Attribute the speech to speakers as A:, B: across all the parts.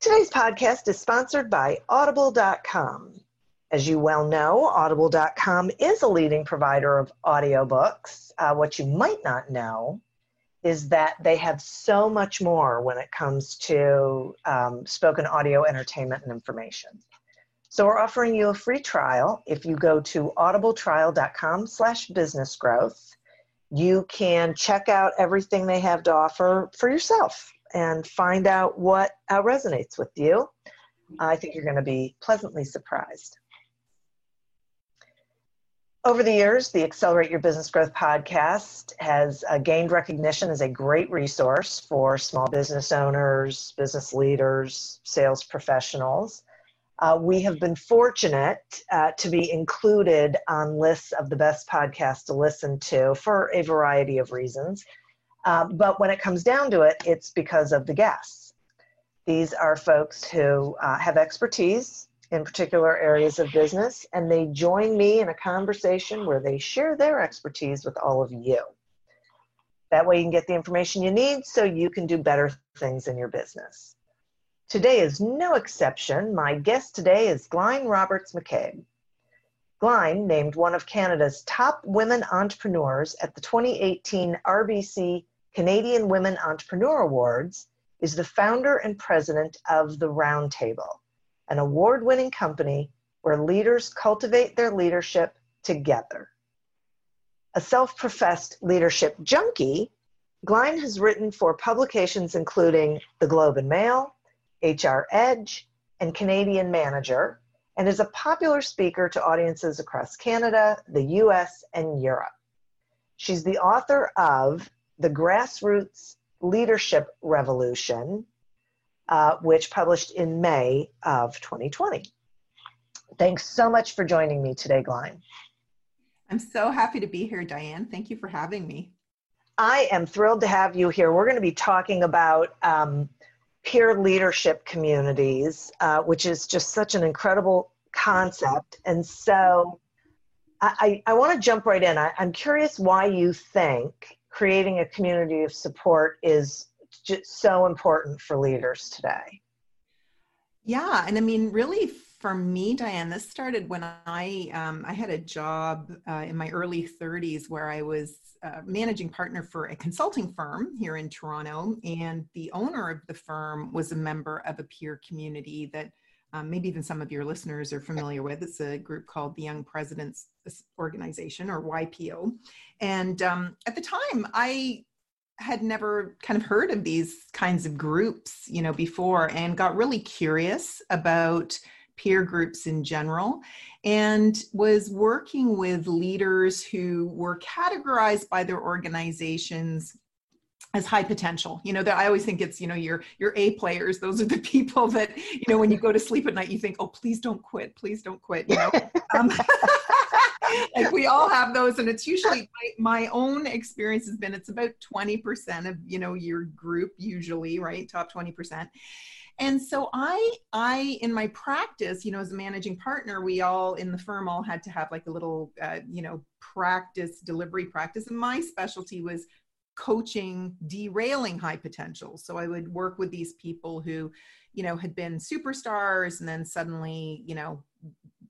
A: Today's podcast is sponsored by Audible.com. As you well know, Audible.com is a leading provider of audiobooks. Uh, what you might not know is that they have so much more when it comes to um, spoken audio entertainment and information. So we're offering you a free trial. If you go to audibletrial.com slash business growth, you can check out everything they have to offer for yourself and find out what uh, resonates with you. I think you're going to be pleasantly surprised. Over the years, the Accelerate Your Business Growth podcast has uh, gained recognition as a great resource for small business owners, business leaders, sales professionals. Uh, we have been fortunate uh, to be included on lists of the best podcasts to listen to for a variety of reasons. Um, but when it comes down to it, it's because of the guests. These are folks who uh, have expertise in particular areas of business, and they join me in a conversation where they share their expertise with all of you. That way, you can get the information you need so you can do better things in your business. Today is no exception. My guest today is Glain Roberts McCabe. Glain, named one of Canada's top women entrepreneurs at the 2018 RBC Canadian Women Entrepreneur Awards, is the founder and president of The Roundtable, an award winning company where leaders cultivate their leadership together. A self professed leadership junkie, Glain has written for publications including The Globe and Mail, HR Edge, and Canadian Manager, and is a popular speaker to audiences across Canada, the US, and Europe. She's the author of the Grassroots Leadership Revolution, uh, which published in May of 2020. Thanks so much for joining me today, Glain.
B: I'm so happy to be here, Diane. Thank you for having me.
A: I am thrilled to have you here. We're going to be talking about um, peer leadership communities, uh, which is just such an incredible concept. And so I, I, I want to jump right in. I, I'm curious why you think creating a community of support is just so important for leaders today.
B: Yeah, and I mean, really, for me, Diane, this started when I um, I had a job uh, in my early 30s where I was uh, managing partner for a consulting firm here in Toronto, and the owner of the firm was a member of a peer community that um, maybe even some of your listeners are familiar with. It's a group called the Young Presidents Organization or YPO. And um, at the time, I had never kind of heard of these kinds of groups, you know, before and got really curious about peer groups in general and was working with leaders who were categorized by their organizations as high potential. You know that i always think it's you know your your a players those are the people that you know when you go to sleep at night you think oh please don't quit please don't quit you know? Um, like we all have those and it's usually my, my, own experience has been it's about 20% of you know your group usually right? Top 20% and so i i in my practice you know as a managing partner we all in the firm all had to have like a little uh, you know practice delivery practice and my specialty was coaching derailing high potential. So i would work with these people who you know had been superstars and then suddenly you know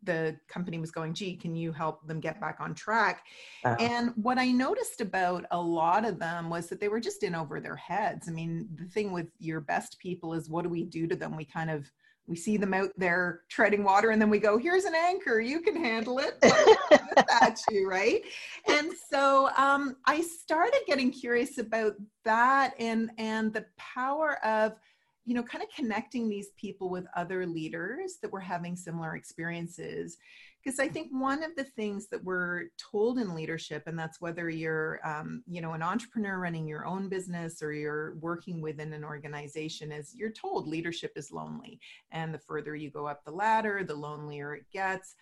B: the company was going gee can you help them get back on track? Uh, and what i noticed about a lot of them was that they were just in over their heads. I mean the thing with your best people is what do we do to them? We kind of we see them out there treading water and then we go here's an anchor you can handle it. At you? Right? And so um, i started getting curious about that and and the power of you know kind of connecting these people with other leaders that were having similar experiences because i think one of the things that we're told in leadership and that's whether you're um, you know an entrepreneur running your own business or you're working within an organization is you're told leadership is lonely and the further you go up the ladder the lonelier it gets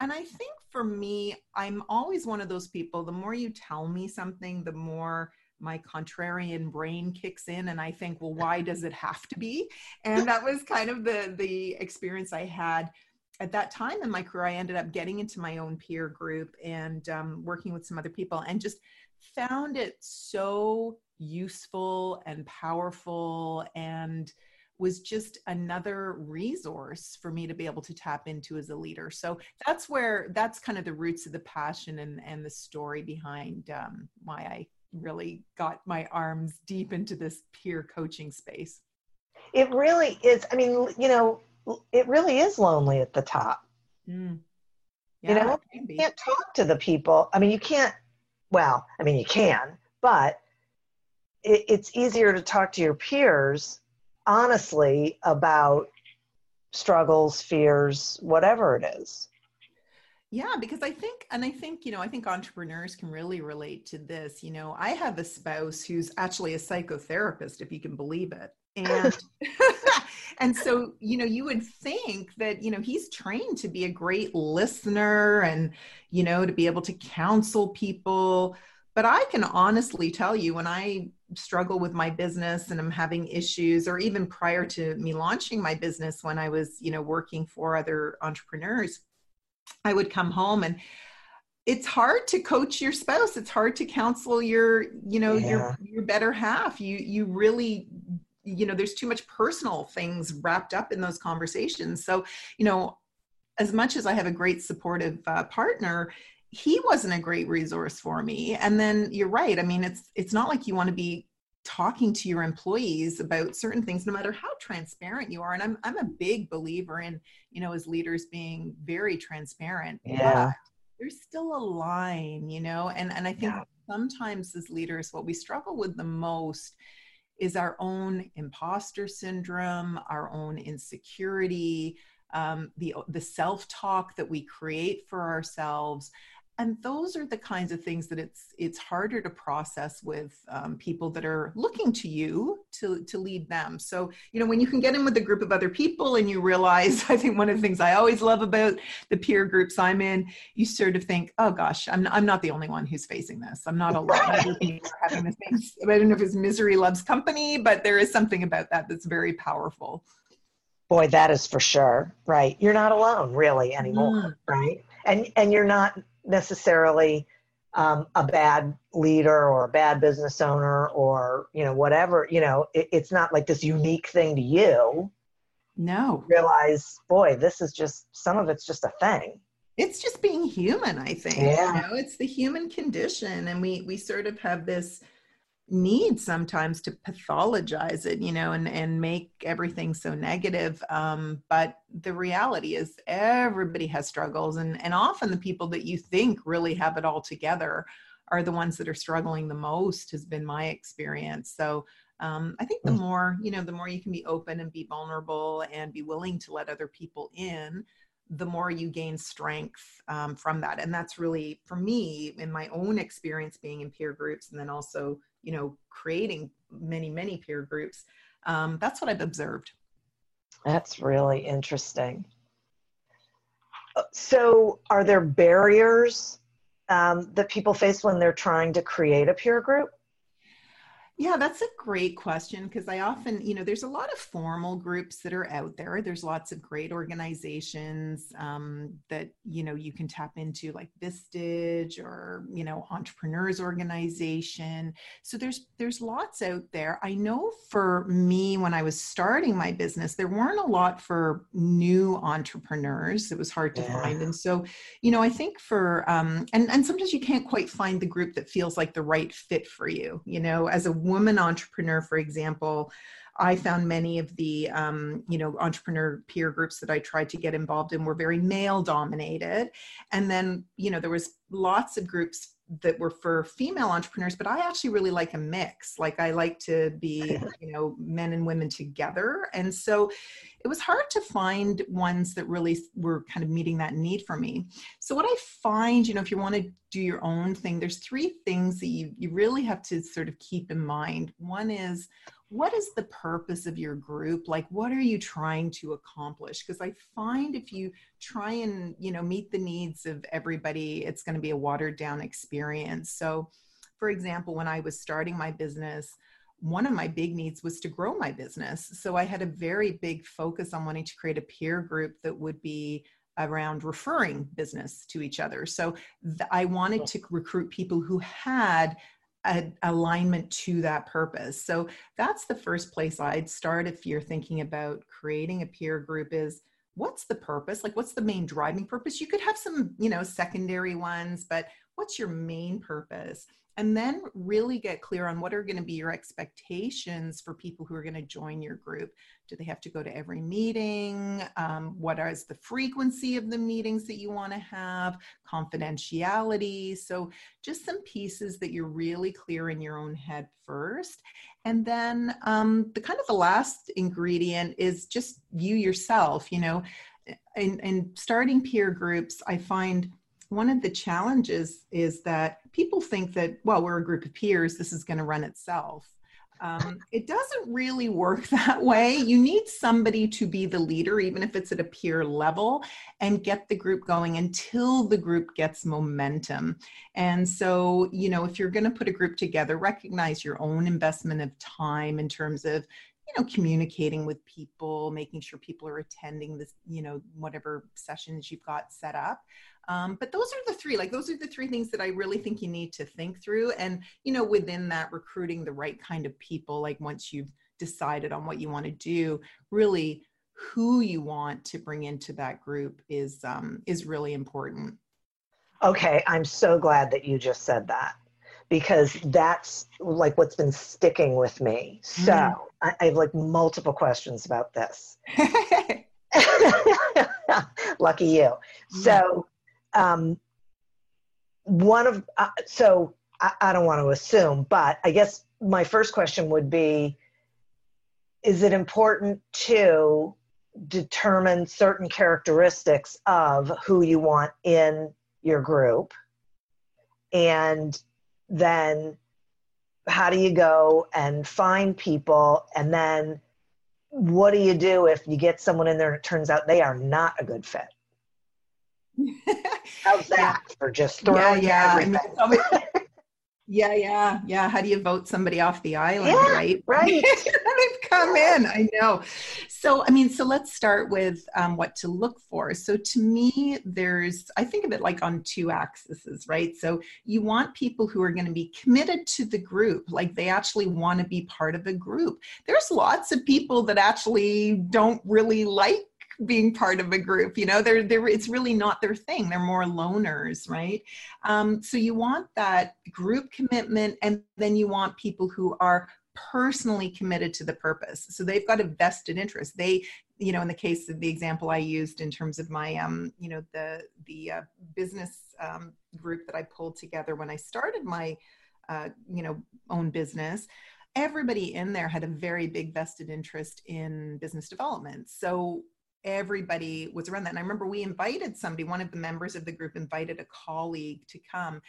B: and i think for me i'm always one of those people the more you tell me something the more my contrarian brain kicks in and I think, well, why does it have to be? And that was kind of the the experience I had at that time in my career. I ended up getting into my own peer group and um, working with some other people and just found it so useful and powerful and was just another resource for me to be able to tap into as a leader. So that's where that's kind of the roots of the passion and and the story behind um, why I really got my arms deep into this peer coaching space.
A: It really is. I mean, you know, it really is lonely at the top. Mm. Yeah, you know, you can't talk to the people. I mean, you can't, well, I mean, you can, but it, it's easier to talk to your peers honestly about struggles, fears, whatever it is.
B: Yeah, because I think, and I think, you know, I think entrepreneurs can really relate to this. You know, I have a spouse who's actually a psychotherapist, if you can believe it. And and so, you know, you would think that, you know, he's trained to be a great listener and, you know, to be able to counsel people. But I can honestly tell you when I struggle with my business and I'm having issues, or even prior to me launching my business when I was, you know, working for other entrepreneurs I would come home and it's hard to coach your spouse it's hard to counsel your you know yeah. your your better half you you really you know there's too much personal things wrapped up in those conversations. So you know as much as i have a great supportive uh, partner he wasn't a great resource for me. And then you're right. I mean it's it's not like you want to be talking to your employees about certain things no matter how transparent you are. And i'm i'm a big believer in you know as leaders being very transparent.
A: Yeah.
B: There's still a line you know? And and i think yeah. sometimes as leaders what we struggle with the most is our own imposter syndrome our own insecurity um, the the self talk that we create for ourselves and those are the kinds of things that it's it's harder to process with um, people that are looking to you to to lead them. So you know when you can get in with a group of other people and you realize i think one of the things i always love about the peer groups i'm in you sort of think oh gosh i'm, I'm not the only one who's facing this. I'm not alone. Are having the same i don't know if it's misery loves company but there is something about that that's very powerful.
A: Boy that is for sure right? You're not alone really anymore mm. right? And and you're not necessarily um, a bad leader or a bad business owner or you know whatever you know it, it's not like this unique thing to you.
B: No.
A: Realize boy this is just some of it's just a thing.
B: It's just being human i think
A: yeah.
B: you know it's the human condition. And we we sort of have this need sometimes to pathologize it you know and and make everything so negative um, but the reality is everybody has struggles and and often the people that you think really have it all together are the ones that are struggling the most has been my experience so um, i think the mm. more you know the more you can be open and be vulnerable and be willing to let other people in the more you gain strength um, from that and that's really for me in my own experience being in peer groups and then also you know creating many many peer groups um, that's what i've observed.
A: That's really interesting. Uh, so are there barriers um, that people face when they're trying to create a peer group
B: yeah, that's a great question because I often, you know, there's a lot of formal groups that are out there. There's lots of great organizations um, that, you know, you can tap into like Vistage or, you know, Entrepreneurs Organization. So there's there's lots out there. I know for me when I was starting my business, there weren't a lot for new entrepreneurs. It was hard to yeah. find. And so, you know, I think for um and and sometimes you can't quite find the group that feels like the right fit for you, you know, as a woman entrepreneur, for example, I found many of the um, you know entrepreneur peer groups that I tried to get involved in were very male dominated, and then you know there was lots of groups that were for female entrepreneurs but i actually really like a mix. Like i like to be you know men and women together. And so it was hard to find ones that really were kind of meeting that need for me. So what i find you know if you want to do your own thing. There's three things that you, you really have to sort of keep in mind. One is what is the purpose of your group? Like what are you trying to accomplish? Because i find if you try and you know meet the needs of everybody it's going to be a watered down experience. So for example when i was starting my business one of my big needs was to grow my business. So i had a very big focus on wanting to create a peer group that would be around referring business to each other so th- i wanted to recruit people who had a, alignment to that purpose. So that's the first place I'd start if you're thinking about creating a peer group is what's the purpose? Like what's the main driving purpose? You could have some, you know, secondary ones, but what's your main purpose? And then really get clear on what are going to be your expectations for people who are going to join your group. Do they have to go to every meeting? Um, what is the frequency of the meetings that you want to have? Confidentiality. So just some pieces that you're really clear in your own head first. And then um, the kind of the last ingredient is just you yourself you know? In, in starting peer groups i find one of the challenges is that people think that, well, we're a group of peers, this is going to run itself. Um, it doesn't really work that way. You need somebody to be the leader, even if it's at a peer level, and get the group going until the group gets momentum. And so, you know, if you're going to put a group together, recognize your own investment of time in terms of you know communicating with people making sure people are attending this you know whatever sessions you've got set up. Um, but those are the three like those are the three things that i really think you need to think through and you know within that recruiting the right kind of people like once you've decided on what you want to do really who you want to bring into that group is um, is really important.
A: Okay i'm so glad that you just said that because that's like what's been sticking with me. So mm. I, I have like multiple questions about this. Lucky you. So um, one of uh, so I, I don't want to assume, but I guess my first question would be: Is it important to determine certain characteristics of who you want in your group, and then how do you go and find people and then what do you do if you get someone in there and it turns out they are not a good fit How's that yeah. for just throwing yeah, yeah. I mean,
B: yeah, yeah, yeah. How do you vote somebody off the island,
A: yeah,
B: right?
A: Right.
B: They've come in. I know. So, I mean, so let's start with um, what to look for. So, to me, there's, I think of it like on two axes, right? So, you want people who are going to be committed to the group, like they actually want to be part of a group. There's lots of people that actually don't really like being part of a group you know they're they're it's really not their thing they're more loners right um, so you want that group commitment and then you want people who are personally committed to the purpose so they've got a vested interest they you know in the case of the example i used in terms of my um you know the the uh, business um, group that i pulled together when i started my uh, you know own business everybody in there had a very big vested interest in business development so everybody was around that. And I remember we invited somebody, one of the members of the group invited a colleague to come.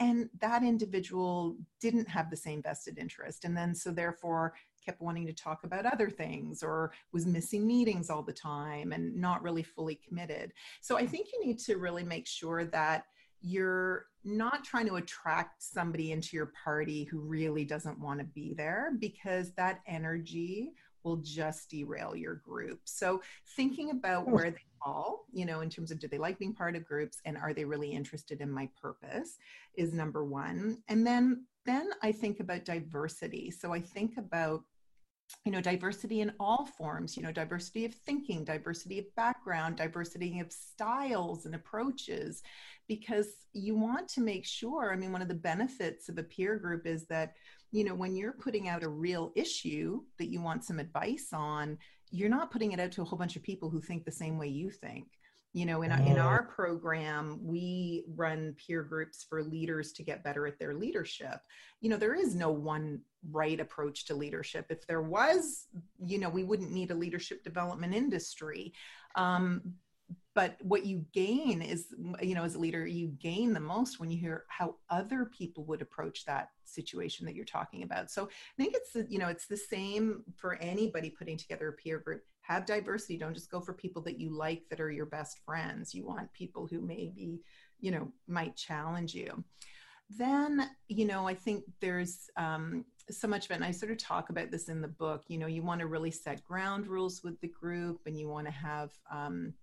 B: And that individual didn't have the same vested interest and then so therefore kept wanting to talk about other things or was missing meetings all the time and not really fully committed. So i think you need to really make sure that you're not trying to attract somebody into your party who really doesn't want to be there because that energy will just derail your group. So thinking about hmm. where they fall, you know, in terms of do they like being part of groups and are they really interested in my purpose is number 1. And then then I think about diversity. So I think about you know diversity in all forms you know diversity of thinking diversity of background diversity of styles and approaches because you want to make sure i mean one of the benefits of a peer group is that you know when you're putting out a real issue that you want some advice on you're not putting it out to a whole bunch of people who think the same way you think. You know in, our, in our program we run peer groups for leaders to get better at their leadership. You know there is no one right approach to leadership. If there was you know we wouldn't need a leadership development industry. Um, but what you gain is you know as a leader you gain the most when you hear how other people would approach that situation that you're talking about. So i think it's you know it's the same for anybody putting together a peer group. Have diversity. Don't just go for people that you like that are your best friends. You want people who maybe you know might challenge you. Then you know i think there's um, so much of it and i sort of talk about this in the book. You know you want to really set ground rules with the group and you want to have um,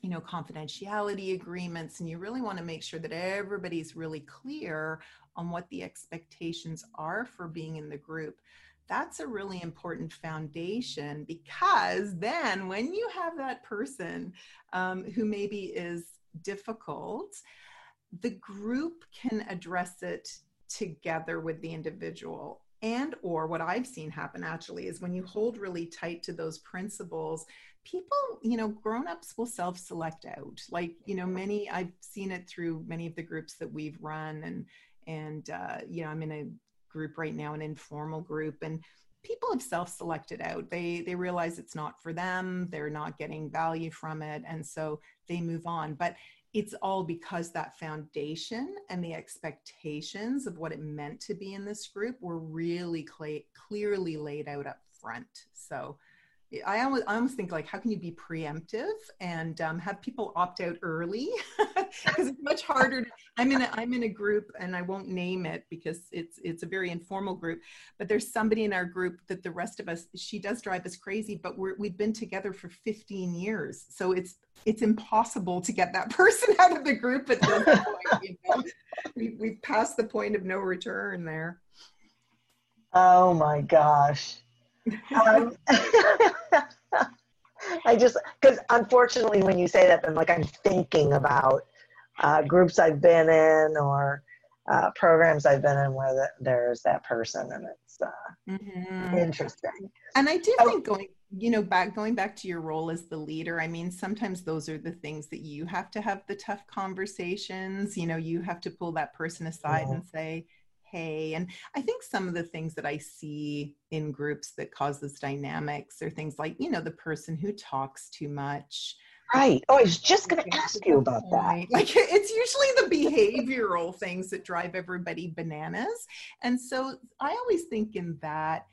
B: you know confidentiality agreements and you really want to make sure that everybody's really clear on what the expectations are for being in the group. That's a really important foundation because then when you have that person um, who maybe is difficult the group can address it together with the individual. And or what i've seen happen actually is when you hold really tight to those principles people you know grown-ups will self-select out. Like you know many i've seen it through many of the groups that we've run and and uh, you know i'm in a group right now an informal group and people have self-selected out. They they realize it's not for them they're not getting value from it and so they move on. But it's all because that foundation and the expectations of what it meant to be in this group were really cl- clearly laid out up front. So I always, I almost think like, how can you be preemptive and um, have people opt out early? Because it's much harder. To, I'm in a, I'm in a group, and I won't name it because it's it's a very informal group. But there's somebody in our group that the rest of us, she does drive us crazy. But we're we've been together for 15 years, so it's it's impossible to get that person out of the group at this point. You know? we, we've passed the point of no return there.
A: Oh my gosh um, I just because unfortunately, when you say that, then like I'm thinking about uh, groups I've been in or uh, programs I've been in where the, there's that person, and it's uh, mm-hmm. interesting.
B: And I do think going, you know, back going back to your role as the leader. I mean, sometimes those are the things that you have to have the tough conversations. You know, you have to pull that person aside mm-hmm. and say hey and i think some of the things that i see in groups that cause this dynamics are things like you know the person who talks too much.
A: Right. Oh i was just going to ask you about that.
B: like it's usually the behavioral things that drive everybody bananas. And so i always think in that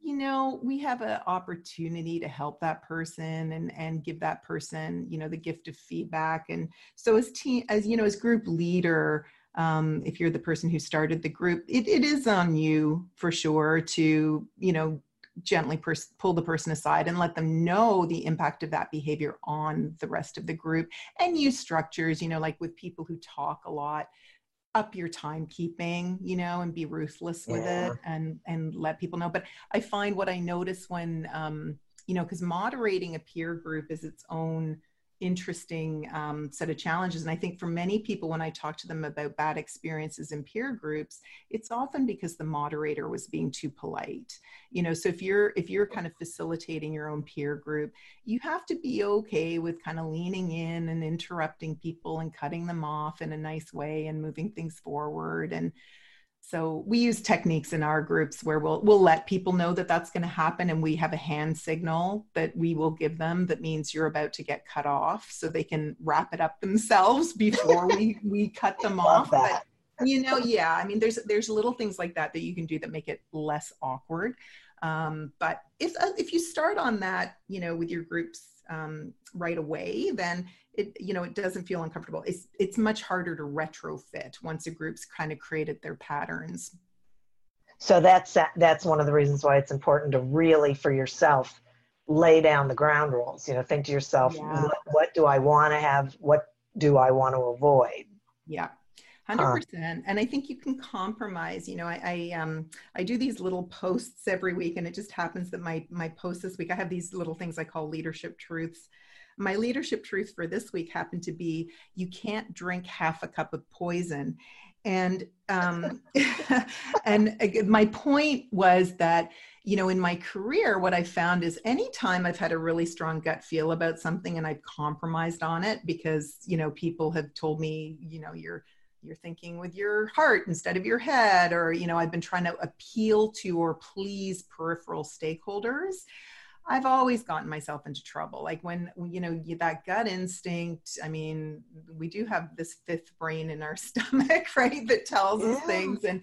B: you know we have an opportunity to help that person and and give that person you know the gift of feedback. And so as team as you know as group leader um, if you're the person who started the group it, it is on you for sure to you know gently pers- pull the person aside and let them know the impact of that behavior on the rest of the group and use structures you know like with people who talk a lot up your timekeeping you know and be ruthless with yeah. it and and let people know but i find what i notice when um you know because moderating a peer group is its own interesting um, set of challenges. And i think for many people when i talk to them about bad experiences in peer groups it's often because the moderator was being too polite. You know so if you're if you're kind of facilitating your own peer group you have to be okay with kind of leaning in and interrupting people and cutting them off in a nice way and moving things forward. And so we use techniques in our groups where we'll we'll let people know that that's going to happen, and we have a hand signal that we will give them that means you're about to get cut off, so they can wrap it up themselves before we we cut them off. But you know, yeah. I mean, there's there's little things like that that you can do that make it less awkward. Um, but if uh, if you start on that, you know, with your groups um, right away, then it you know it doesn't feel uncomfortable. It's it's much harder to retrofit once a group's kind of created their patterns.
A: So that's that's one of the reasons why it's important to really for yourself lay down the ground rules. You know, think to yourself, yeah. what, what do I want to have? What do I want to avoid?
B: Yeah. Hundred percent, and I think you can compromise. You know, I I, um, I do these little posts every week, and it just happens that my my post this week I have these little things I call leadership truths. My leadership truth for this week happened to be you can't drink half a cup of poison, and um, and my point was that you know in my career what i found is anytime i've had a really strong gut feel about something and i've compromised on it because you know people have told me you know you're you're thinking with your heart instead of your head or you know i've been trying to appeal to or please peripheral stakeholders i've always gotten myself into trouble like when you know that gut instinct i mean we do have this fifth brain in our stomach right that tells yeah. us things and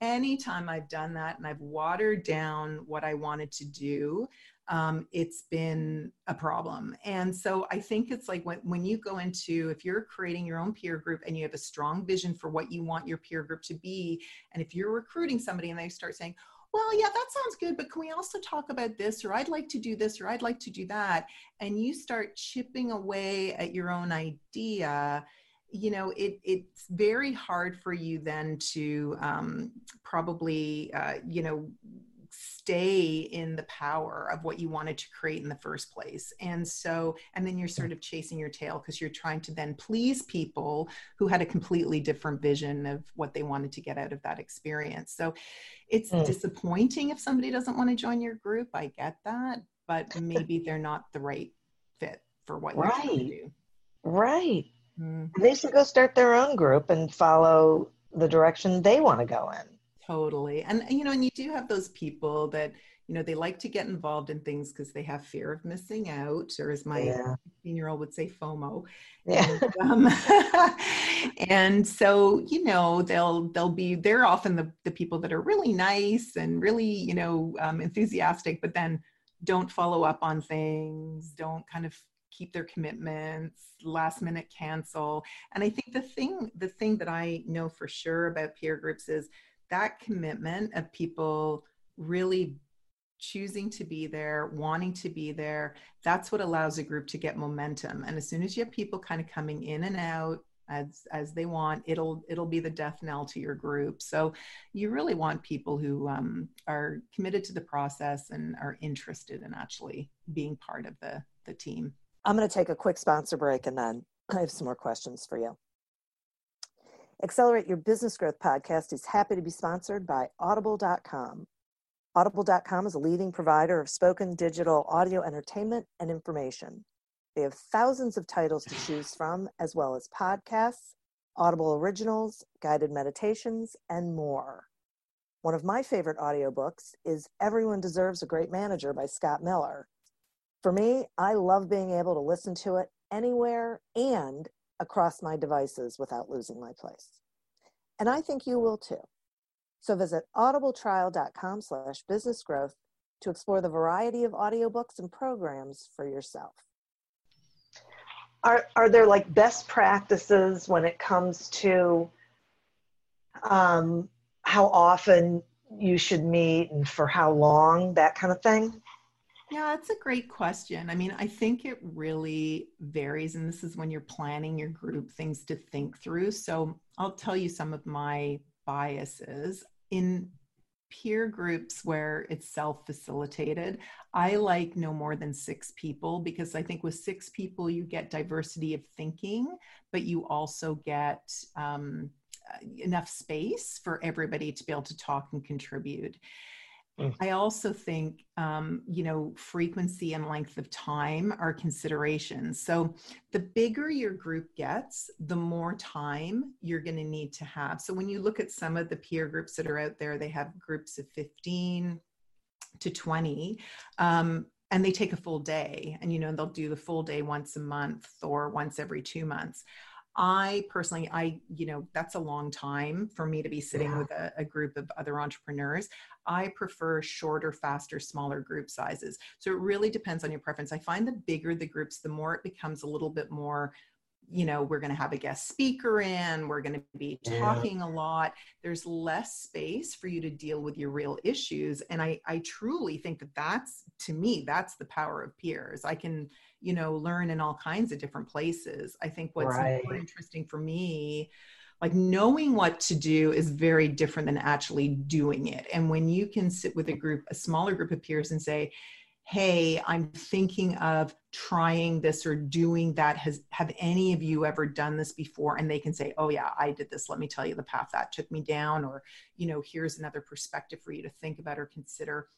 B: anytime i've done that and i've watered down what i wanted to do um, it's been a problem. And so I think it's like when, when you go into, if you're creating your own peer group and you have a strong vision for what you want your peer group to be, and if you're recruiting somebody and they start saying, well, yeah, that sounds good, but can we also talk about this? Or I'd like to do this, or I'd like to do that. And you start chipping away at your own idea you know it it's very hard for you then to um, probably uh, you know stay in the power of what you wanted to create in the first place. And so, and then you're sort of chasing your tail because you're trying to then please people who had a completely different vision of what they wanted to get out of that experience. So it's mm. disappointing if somebody doesn't want to join your group. I get that, but maybe they're not the right fit for what you're right. trying to do.
A: Right. Mm. They should go start their own group and follow the direction they want to go in.
B: Totally. And, you know, and you do have those people that, you know, they like to get involved in things because they have fear of missing out, or as my 15 yeah. year old would say, FOMO. Yeah. And, um, and so, you know, they'll, they'll be, they're often the, the people that are really nice and really, you know, um, enthusiastic, but then don't follow up on things, don't kind of keep their commitments last minute cancel and i think the thing the thing that i know for sure about peer groups is that commitment of people really choosing to be there, wanting to be there, that's what allows a group to get momentum. And as soon as you have people kind of coming in and out as as they want, it'll it'll be the death knell to your group. So you really want people who um, are committed to the process and are interested in actually being part of the the team.
C: I'm going to take a quick sponsor break and then I have some more questions for you. Accelerate Your Business Growth podcast is happy to be sponsored by Audible.com. Audible.com is a leading provider of spoken digital audio entertainment and information. They have thousands of titles to choose from, as well as podcasts, Audible originals, guided meditations, and more. One of my favorite audiobooks is Everyone Deserves a Great Manager by Scott Miller. For me, I love being able to listen to it anywhere and across my devices without losing my place. And I think you will too. So visit audibletrial.com slash business growth to explore the variety of audiobooks and programs for yourself.
A: Are, are there like best practices when it comes to um, how often you should meet and for how long, that kind of thing?
B: Yeah, that's a great question. I mean, I think it really varies, and this is when you're planning your group things to think through. So I'll tell you some of my biases. In peer groups where it's self facilitated, I like no more than six people because I think with six people, you get diversity of thinking, but you also get um, enough space for everybody to be able to talk and contribute. Mm. I also think, um, you know, frequency and length of time are considerations. So the bigger your group gets, the more time you're going to need to have. So when you look at some of the peer groups that are out there, they have groups of 15 to 20. Um, and they take a full day and you know they'll do the full day once a month or once every two months I personally, I, you know, that's a long time for me to be sitting yeah. with a, a, group of other entrepreneurs. I prefer shorter, faster, smaller group sizes. So it really depends on your preference. I find the bigger the groups, the more it becomes a little bit more you know we're going to have a guest speaker in we're going to be talking yeah. a lot there's less space for you to deal with your real issues and i i truly think that that's to me that's the power of peers i can you know learn in all kinds of different places. I think what's right. more interesting for me like knowing what to do is very different than actually doing it. And when you can sit with a group a smaller group of peers and say hey i'm thinking of trying this or doing that. Has have any of you ever done this before? And they can say oh yeah i did this. Let me tell you the path that took me down. Or you know here's another perspective for you to think about or consider.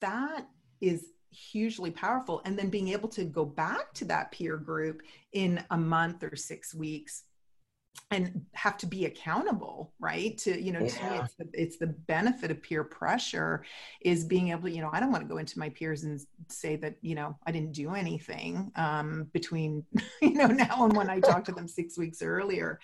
B: That is hugely powerful. And then being able to go back to that peer group in a month or 6 weeks and have to be accountable right? To you know yeah. to me it's the, it's the benefit of peer pressure is being able to you know i don't want to go into my peers and say that you know i didn't do anything um, between you know now and when i talked to them six weeks earlier.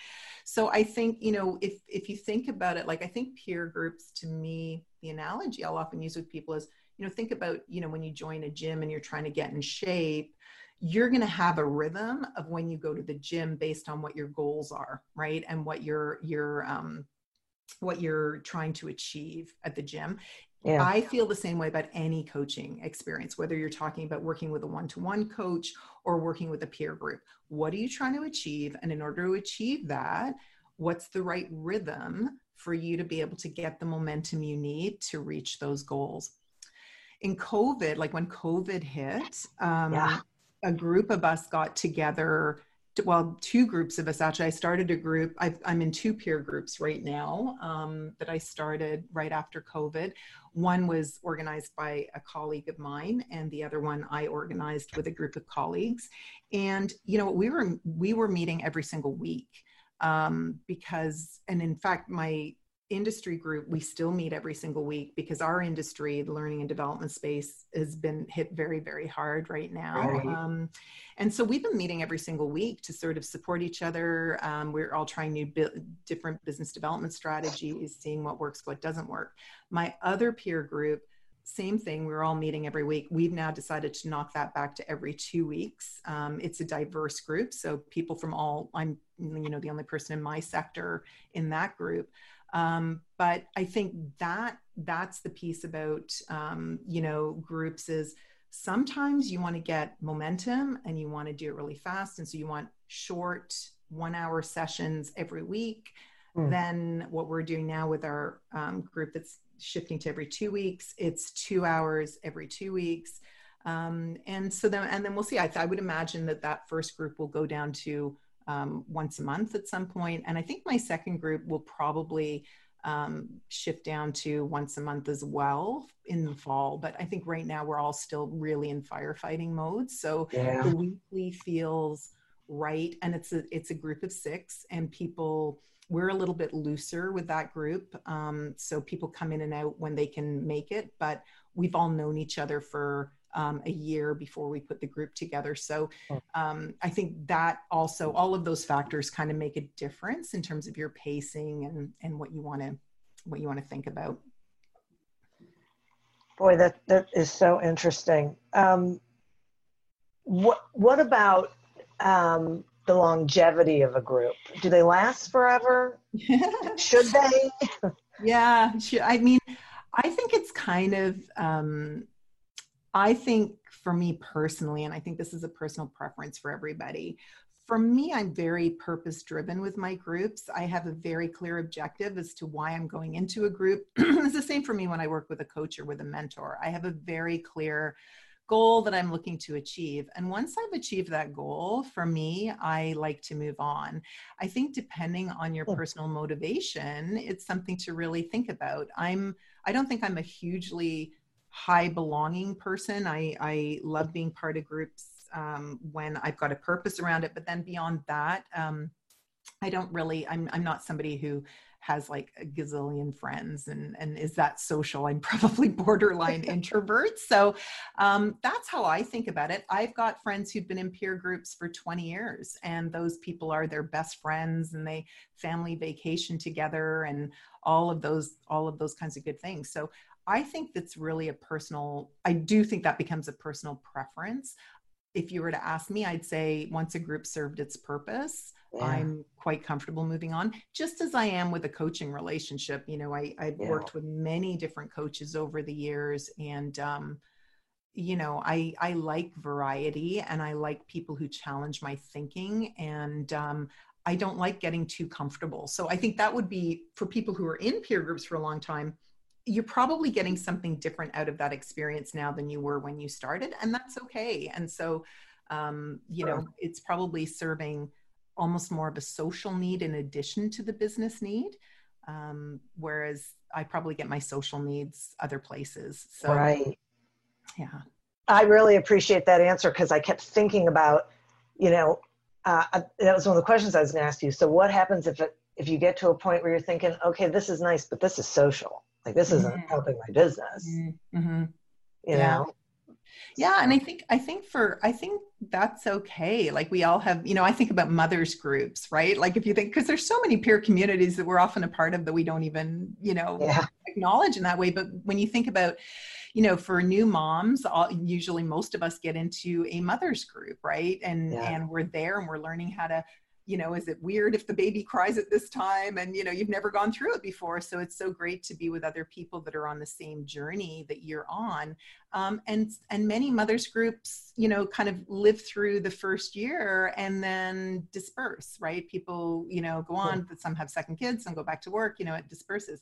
B: So i think you know if if you think about it like i think peer groups to me the analogy i'll often use with people is you know think about you know when you join a gym and you're trying to get in shape you're going to have a rhythm of when you go to the gym based on what your goals are right and what your your um what you're trying to achieve at the gym yeah. I feel the same way about any coaching experience, whether you're talking about working with a one to one coach or working with a peer group. What are you trying to achieve? And in order to achieve that, what's the right rhythm for you to be able to get the momentum you need to reach those goals? In COVID, like when COVID hit, um, yeah. a group of us got together well two groups of us actually. I started a group i am in two peer groups right now um, that i started right after covid. One was organized by a colleague of mine and the other one i organized with a group of colleagues. And you know we were we were meeting every single week um, because and in fact my industry group, we still meet every single week because our industry, the learning and development space, has been hit very, very hard right now. Right. Um, and so we've been meeting every single week to sort of support each other. Um, we're all trying new bu- different business development strategies, seeing what works, what doesn't work. My other peer group, same thing. We're all meeting every week. We've now decided to knock that back to every two weeks. Um, it's a diverse group, so people from all. I'm, you know, the only person in my sector in that group. Um, but I think that that's the piece about um, you know groups is sometimes you want to get momentum and you want to do it really fast, and so you want short one hour sessions every week. Mm. Then what we're doing now with our um, group that's shifting to every two weeks, it's two hours every two weeks. Um, and so then, and then we'll see. I, I would imagine that that first group will go down to um, once a month at some point. And I think my second group will probably um, shift down to once a month as well in the fall. But I think right now we're all still really in firefighting mode. So yeah. the weekly feels right. And it's a, it's a group of six and people, we're a little bit looser with that group. Um, so people come in and out when they can make it, but we've all known each other for um, a year before we put the group together. So oh. um, I think that also, all of those factors kind of make a difference in terms of your pacing and, and what you want to what you want to think about.
A: Boy, that that is so interesting. Um, what what about um, the longevity of a group? Do they last forever? Should they?
B: yeah, I mean, I think it's kind of um, I think for me personally, and I think this is a personal preference for everybody, for me, I'm very purpose driven with my groups. I have a very clear objective as to why I'm going into a group. it's the same for me when I work with a coach or with a mentor. I have a very clear goal that I'm looking to achieve. And once I've achieved that goal, for me, I like to move on. I think depending on your personal motivation, it's something to really think about. I'm I don't think I'm a hugely high belonging person. I, I love being part of groups um, when I've got a purpose around it. But then beyond that, um, I don't really, I'm, I'm not somebody who has like a gazillion friends and and is that social? I'm probably borderline introvert. So um, that's how i think about it. I've got friends who've been in peer groups for 20 years and those people are their best friends and they family vacation together and all of those all of those kinds of good things. So i think that's really a personal i do think that becomes a personal preference. If you were to ask me, I'd say once a group served its purpose, yeah. I'm quite comfortable moving on, just as I am with a coaching relationship. You know, I, I've yeah. worked with many different coaches over the years and, um, you know, I, I like variety and I like people who challenge my thinking and, um, I don't like getting too comfortable. So I think that would be for people who are in peer groups for a long time, you're probably getting something different out of that experience now than you were when you started and that's okay and so um, you know it's probably serving almost more of a social need in addition to the business need um, whereas i probably get my social needs other places so
A: right
B: yeah
A: i really appreciate that answer because i kept thinking about you know uh, that was one of the questions i was going to ask you so what happens if it if you get to a point where you're thinking okay this is nice but this is social like this isn't mm-hmm. helping my business. Mm-hmm. You
B: yeah.
A: know?
B: Yeah, and I think I think for I think that's okay. Like we all have, you know, I think about mothers groups, right? Like if you think because there's so many peer communities that we're often a part of that we don't even, you know,
A: yeah.
B: acknowledge in that way. But when you think about, you know, for new moms, all, usually most of us get into a mothers group, right? And yeah. and we're there and we're learning how to you know is it weird if the baby cries at this time? And you know you've never gone through it before. So it's so great to be with other people that are on the same journey that you're on. Um, and and many mothers groups you know kind of live through the first year and then disperse right? People you know go on but some have second kids and go back to work you know it disperses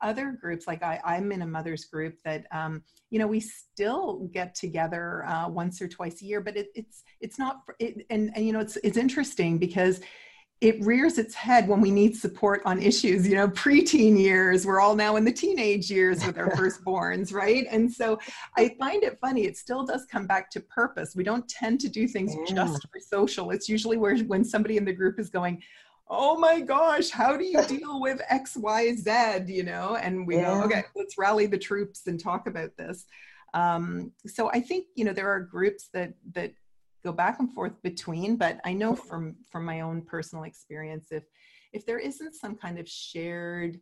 B: other groups like I, i'm in a mother's group that um, you know we still get together uh, once or twice a year but it, it's it's not it, and, and you know it's it's interesting because it rears its head when we need support on issues, you know, preteen years. We're all now in the teenage years with our firstborns, right? And so I find it funny. It still does come back to purpose. We don't tend to do things yeah. just for social. It's usually where when somebody in the group is going, oh my gosh, how do you deal with X, Y, Z? You know, and we yeah. go, okay, let's rally the troops and talk about this. Um, so I think you know there are groups that that go back and forth between, but I know from from my own personal experience, if if there isn't some kind of shared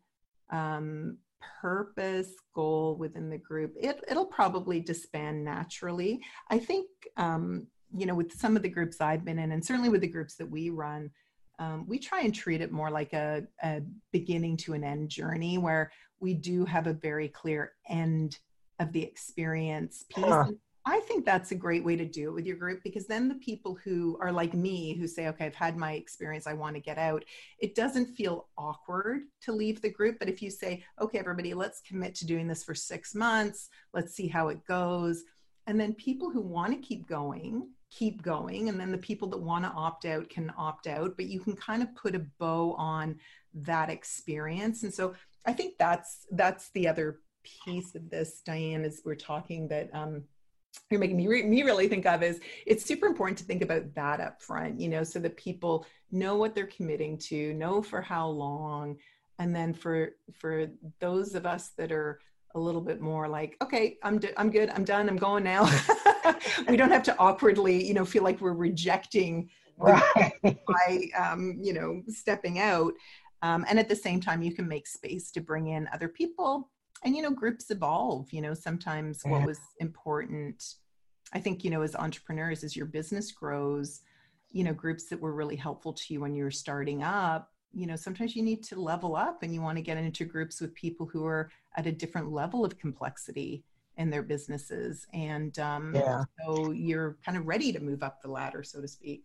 B: um, purpose goal within the group, it it'll probably disband naturally. I think um, you know with some of the groups I've been in, and certainly with the groups that we run um, we try and treat it more like a, a, beginning to an end journey where we do have a very clear end of the experience piece. Huh. I think that's a great way to do it with your group because then the people who are like me who say, okay, I've had my experience, I want to get out, it doesn't feel awkward to leave the group. But if you say, okay, everybody, let's commit to doing this for six months, let's see how it goes. And then people who want to keep going keep going and then the people that want to opt out can opt out but you can kind of put a bow on that experience. And so i think that's that's the other piece of this diane as we're talking that um, you're making me, re- me really think of is it's super important to think about that up front you know so that people know what they're committing to know for how long and then for for those of us that are a little bit more like okay i'm d- i'm good i'm done i'm going now we don't have to awkwardly you know feel like we're rejecting right. by um, you know stepping out um, and at the same time you can make space to bring in other people and you know groups evolve you know sometimes yeah. what was important i think you know as entrepreneurs as your business grows you know groups that were really helpful to you when you were starting up you know sometimes you need to level up and you want to get into groups with people who are at a different level of complexity in their businesses and um, yeah. so you're kind of ready to move up the ladder so to speak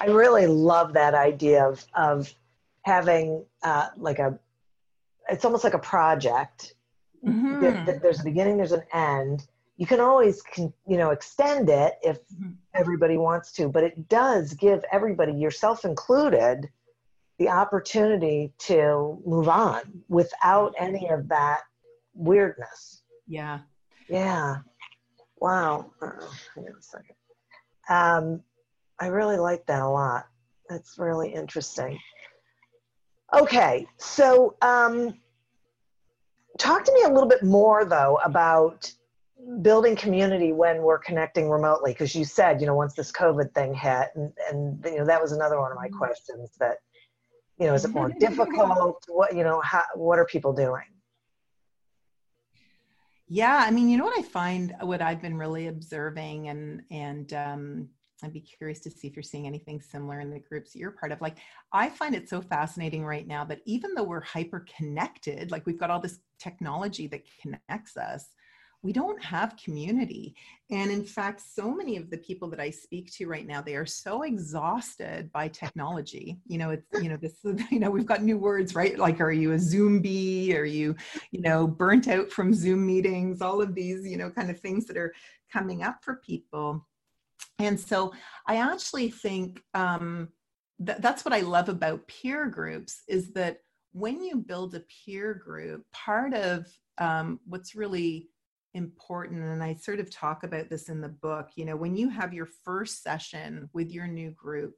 A: i really love that idea of, of having uh, like a it's almost like a project mm-hmm. there, there's a beginning there's an end you can always can, you know extend it if mm-hmm. everybody wants to but it does give everybody yourself included the opportunity to move on without any of that weirdness.
B: Yeah.
A: Yeah. Wow. Uh, hang on a second. Um, I really like that a lot. That's really interesting. Okay, so um, talk to me a little bit more though about building community when we're connecting remotely because you said you know once this covid thing hit and, and you know that was another one of my mm-hmm. questions that you know is it more difficult what you know how, what are people doing
B: yeah i mean you know what i find what i've been really observing and and um I'd be curious to see if you're seeing anything similar in the groups you're part of. Like, I find it so fascinating right now that even though we're hyper connected, like we've got all this technology that connects us, we don't have community. And in fact, so many of the people that I speak to right now, they are so exhausted by technology. You know, it's, you know, this, you know, we've got new words, right? Like, are you a Zoombie? Are you, you know, burnt out from Zoom meetings? All of these, you know, kind of things that are coming up for people. And so I actually think um, that that's what I love about peer groups is that when you build a peer group, part of um, what's really important and i sort of talk about this in the book you know when you have your first session with your new group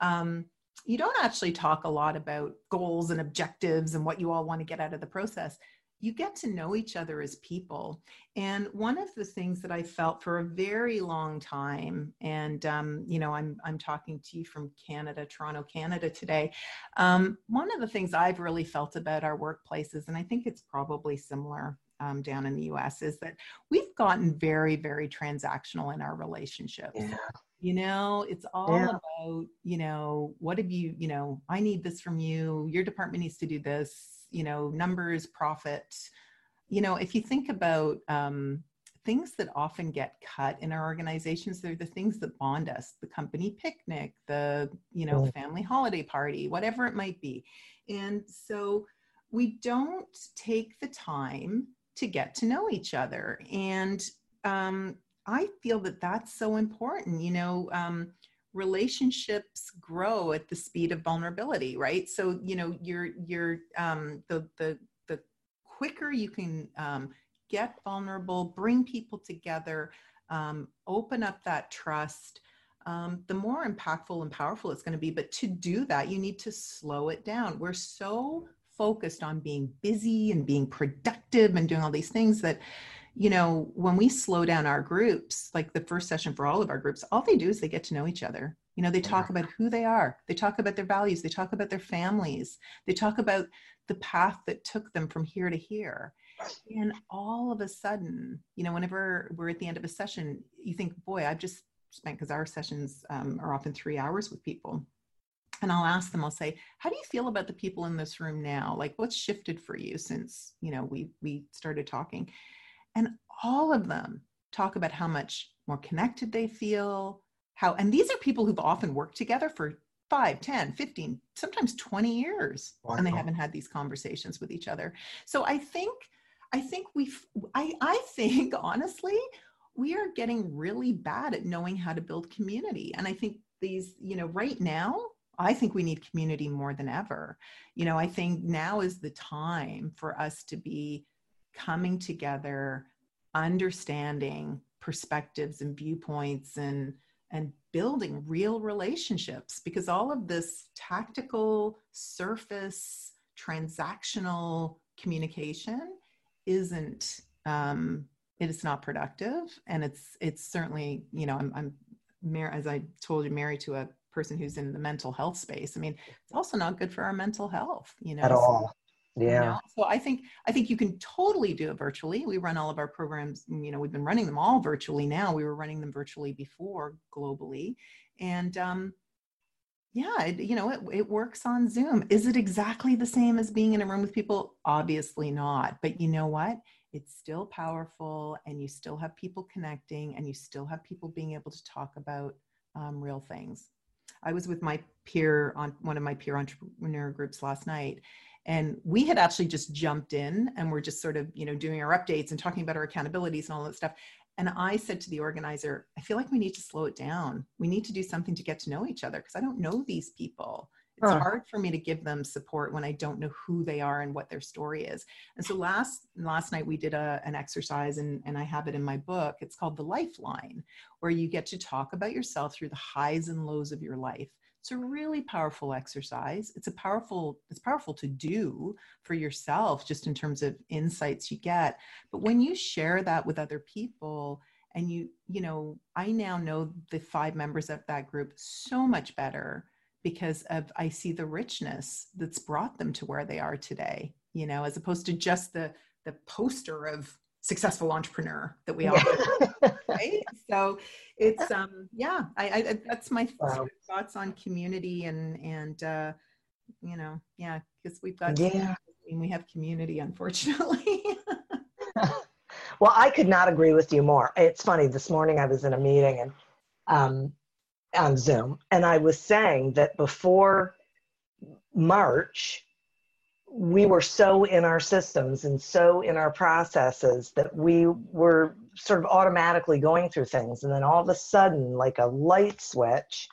B: um, you don't actually talk a lot about goals and objectives and what you all want to get out of the process. You get to know each other as people. And one of the things that i felt for a very long time and um, you know i'm i'm talking to you from canada toronto canada today um, one of the things i've really felt about our workplaces and i think it's probably similar um, down in the US is that we've gotten very, very transactional in our relationships. Yeah. You know, it's all yeah. about, you know, what have you, you know, I need this from you, your department needs to do this, you know, numbers, profit. You know, if you think about um, things that often get cut in our organizations, they're the things that bond us the company picnic, the, you know, family holiday party, whatever it might be. And so, we don't take the time to get to know each other. And um, I feel that that's so important. You know, um, relationships grow at the speed of vulnerability, right? So you know, you're you're um, the the the quicker you can um, get vulnerable, bring people together, um, open up that trust. Um, the more impactful and powerful it's going to be. But to do that, you need to slow it down. We're so focused on being busy and being productive and doing all these things that you know when we slow down our groups like the first session for all of our groups all they do is they get to know each other. You know they talk about who they are. They talk about their values. They talk about their families. They talk about the path that took them from here to here. And all of a sudden you know whenever we're at the end of a session you think boy i've just spent because our sessions um, are often three hours with people and I'll ask them, I'll say, how do you feel about the people in this room now? Like what's shifted for you since, you know, we we started talking? And all of them talk about how much more connected they feel, how and these are people who've often worked together for 5, 10, 15, sometimes 20 years wow. and they haven't had these conversations with each other. So I think I think we've I I think honestly we are getting really bad at knowing how to build community and I think these you know right now I think we need community more than ever. You know, I think now is the time for us to be coming together, understanding perspectives and viewpoints and and building real relationships because all of this tactical surface transactional communication isn't um, it is not productive and it's it's certainly you know i'm, I'm mar- as i told you married to a person who's in the mental health space. I mean, it's also not good for our mental health, you know.
A: At all. Yeah. You know?
B: So I think I think you can totally do it virtually. We run all of our programs, you know, we've been running them all virtually now. We were running them virtually before globally. And um yeah, it, you know, it, it works on Zoom. Is it exactly the same as being in a room with people? Obviously not. But you know what? It's still powerful, and you still have people connecting, and you still have people being able to talk about um, real things. I was with my peer on one of my peer entrepreneur groups last night, and we had actually just jumped in and we're just sort of you know doing our updates and talking about our accountabilities and all that stuff. And I said to the organizer, I feel like we need to slow it down. We need to do something to get to know each other because I don't know these people it's huh. hard for me to give them support when i don't know who they are and what their story is. And so last last night we did a, an exercise and, and i have it in my book. It's called the lifeline where you get to talk about yourself through the highs and lows of your life. It's a really powerful exercise. It's a powerful it's powerful to do for yourself just in terms of insights you get. But when you share that with other people and you you know i now know the five members of that group so much better because of i see the richness that's brought them to where they are today you know as opposed to just the the poster of successful entrepreneur that we all right? So it's um yeah i, I that's my wow. thoughts on community and and uh you know yeah because we've got yeah. and we have community unfortunately.
A: Well i could not agree with you more. It's funny this morning i was in a meeting and um on zoom and i was saying that before march we were so in our systems and so in our processes that we were sort of automatically going through things. And then all of a sudden like a light switch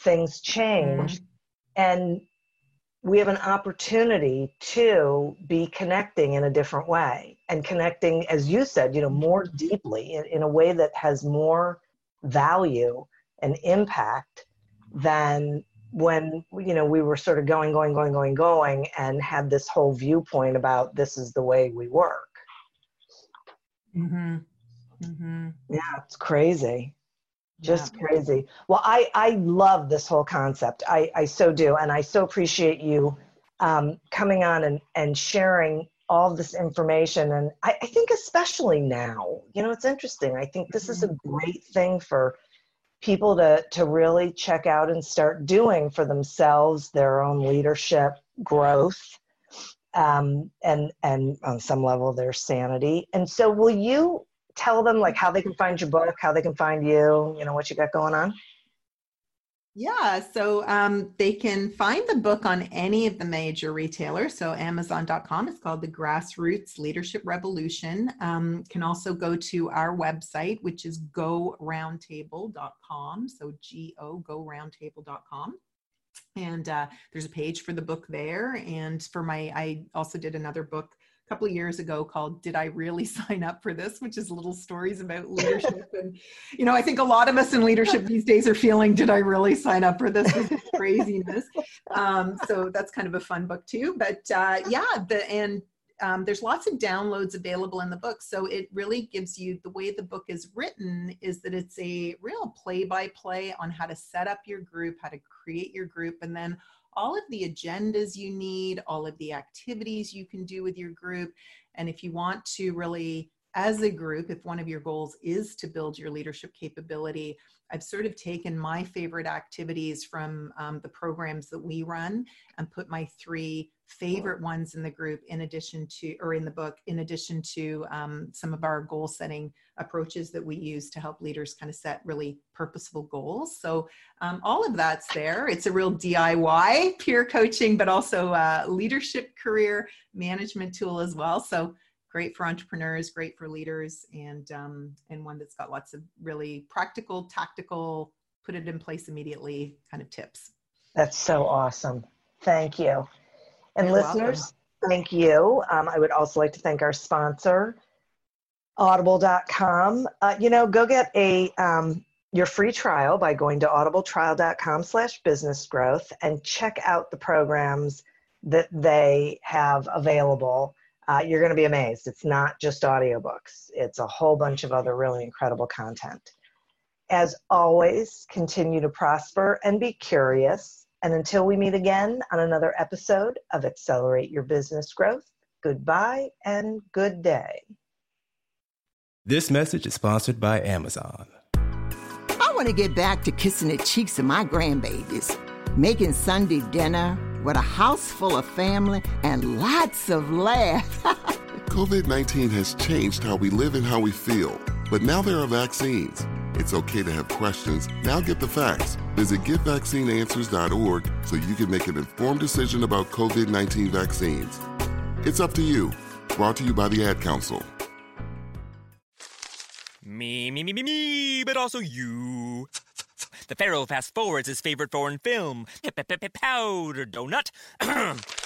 A: things change mm-hmm. and we have an opportunity to be connecting in a different way and connecting as you said you know more deeply in, in a way that has more value and impact than when you know we were sort of going going going going going and had this whole viewpoint about this is the way we work mm-hmm. Mm-hmm. yeah it's crazy just yeah. crazy well i i love this whole concept i i so do and i so appreciate you um, coming on and and sharing all this information and I, I think especially now you know it's interesting i think this is a mm-hmm. great thing for people to to really check out and start doing for themselves their own leadership growth um, and and on some level their sanity. And so will you tell them like how they can find your book how they can find you you know what you got going on
B: yeah, so um, they can find the book on any of the major retailers. So Amazon.com. is called The Grassroots Leadership Revolution. Um, can also go to our website, which is GoRoundtable.com. So G O GoRoundtable.com. And uh, there's a page for the book there. And for my, I also did another book couple of years ago called Did I Really Sign Up for This? which is little stories about leadership. and, you know, I think a lot of us in leadership these days are feeling, Did I really sign up for this? This craziness. Um, so that's kind of a fun book too. But uh, yeah, the, and um, there's lots of downloads available in the book. So it really gives you the way the book is written is that it's a real play by play on how to set up your group, how to create your group, and then all of the agendas you need, all of the activities you can do with your group. And if you want to really, as a group, if one of your goals is to build your leadership capability, I've sort of taken my favorite activities from um, the programs that we run and put my three favorite ones in the group in addition to or in the book in addition to um, some of our goal setting approaches that we use to help leaders kind of set really purposeful goals. So um, all of that's there. It's a real diy peer coaching but also leadership career management tool as well. So great for entrepreneurs great for leaders and um, and one that's got lots of really practical tactical put it in place immediately kind of tips.
A: That's so awesome. Thank you and You're listeners, welcome. thank you. Um, I would also like to thank our sponsor, audible.com. Uh, you know, go get a um, your free trial by going to audibletrial.com slash business growth and check out the programs that they have available. Uh, you're going to be amazed. It's not just audiobooks, it's a whole bunch of other really incredible content. As always, continue to prosper and be curious. And until we meet again on another episode of Accelerate Your Business Growth, goodbye and good day.
D: This message is sponsored by Amazon.
E: I want to get back to kissing the cheeks of my grandbabies, making Sunday dinner with a house full of family and lots of laughs.
F: COVID 19 has changed how we live and how we feel, but now there are vaccines it's okay to have questions. Now get the facts. Visit getvaccineanswers.org so you can make an informed decision about COVID 19 vaccines. It's up to you. Brought to you by the Ad Council.
G: Me, me, me, me, me, but also you. The Pharaoh fast forwards his favorite foreign film, Powder Donut.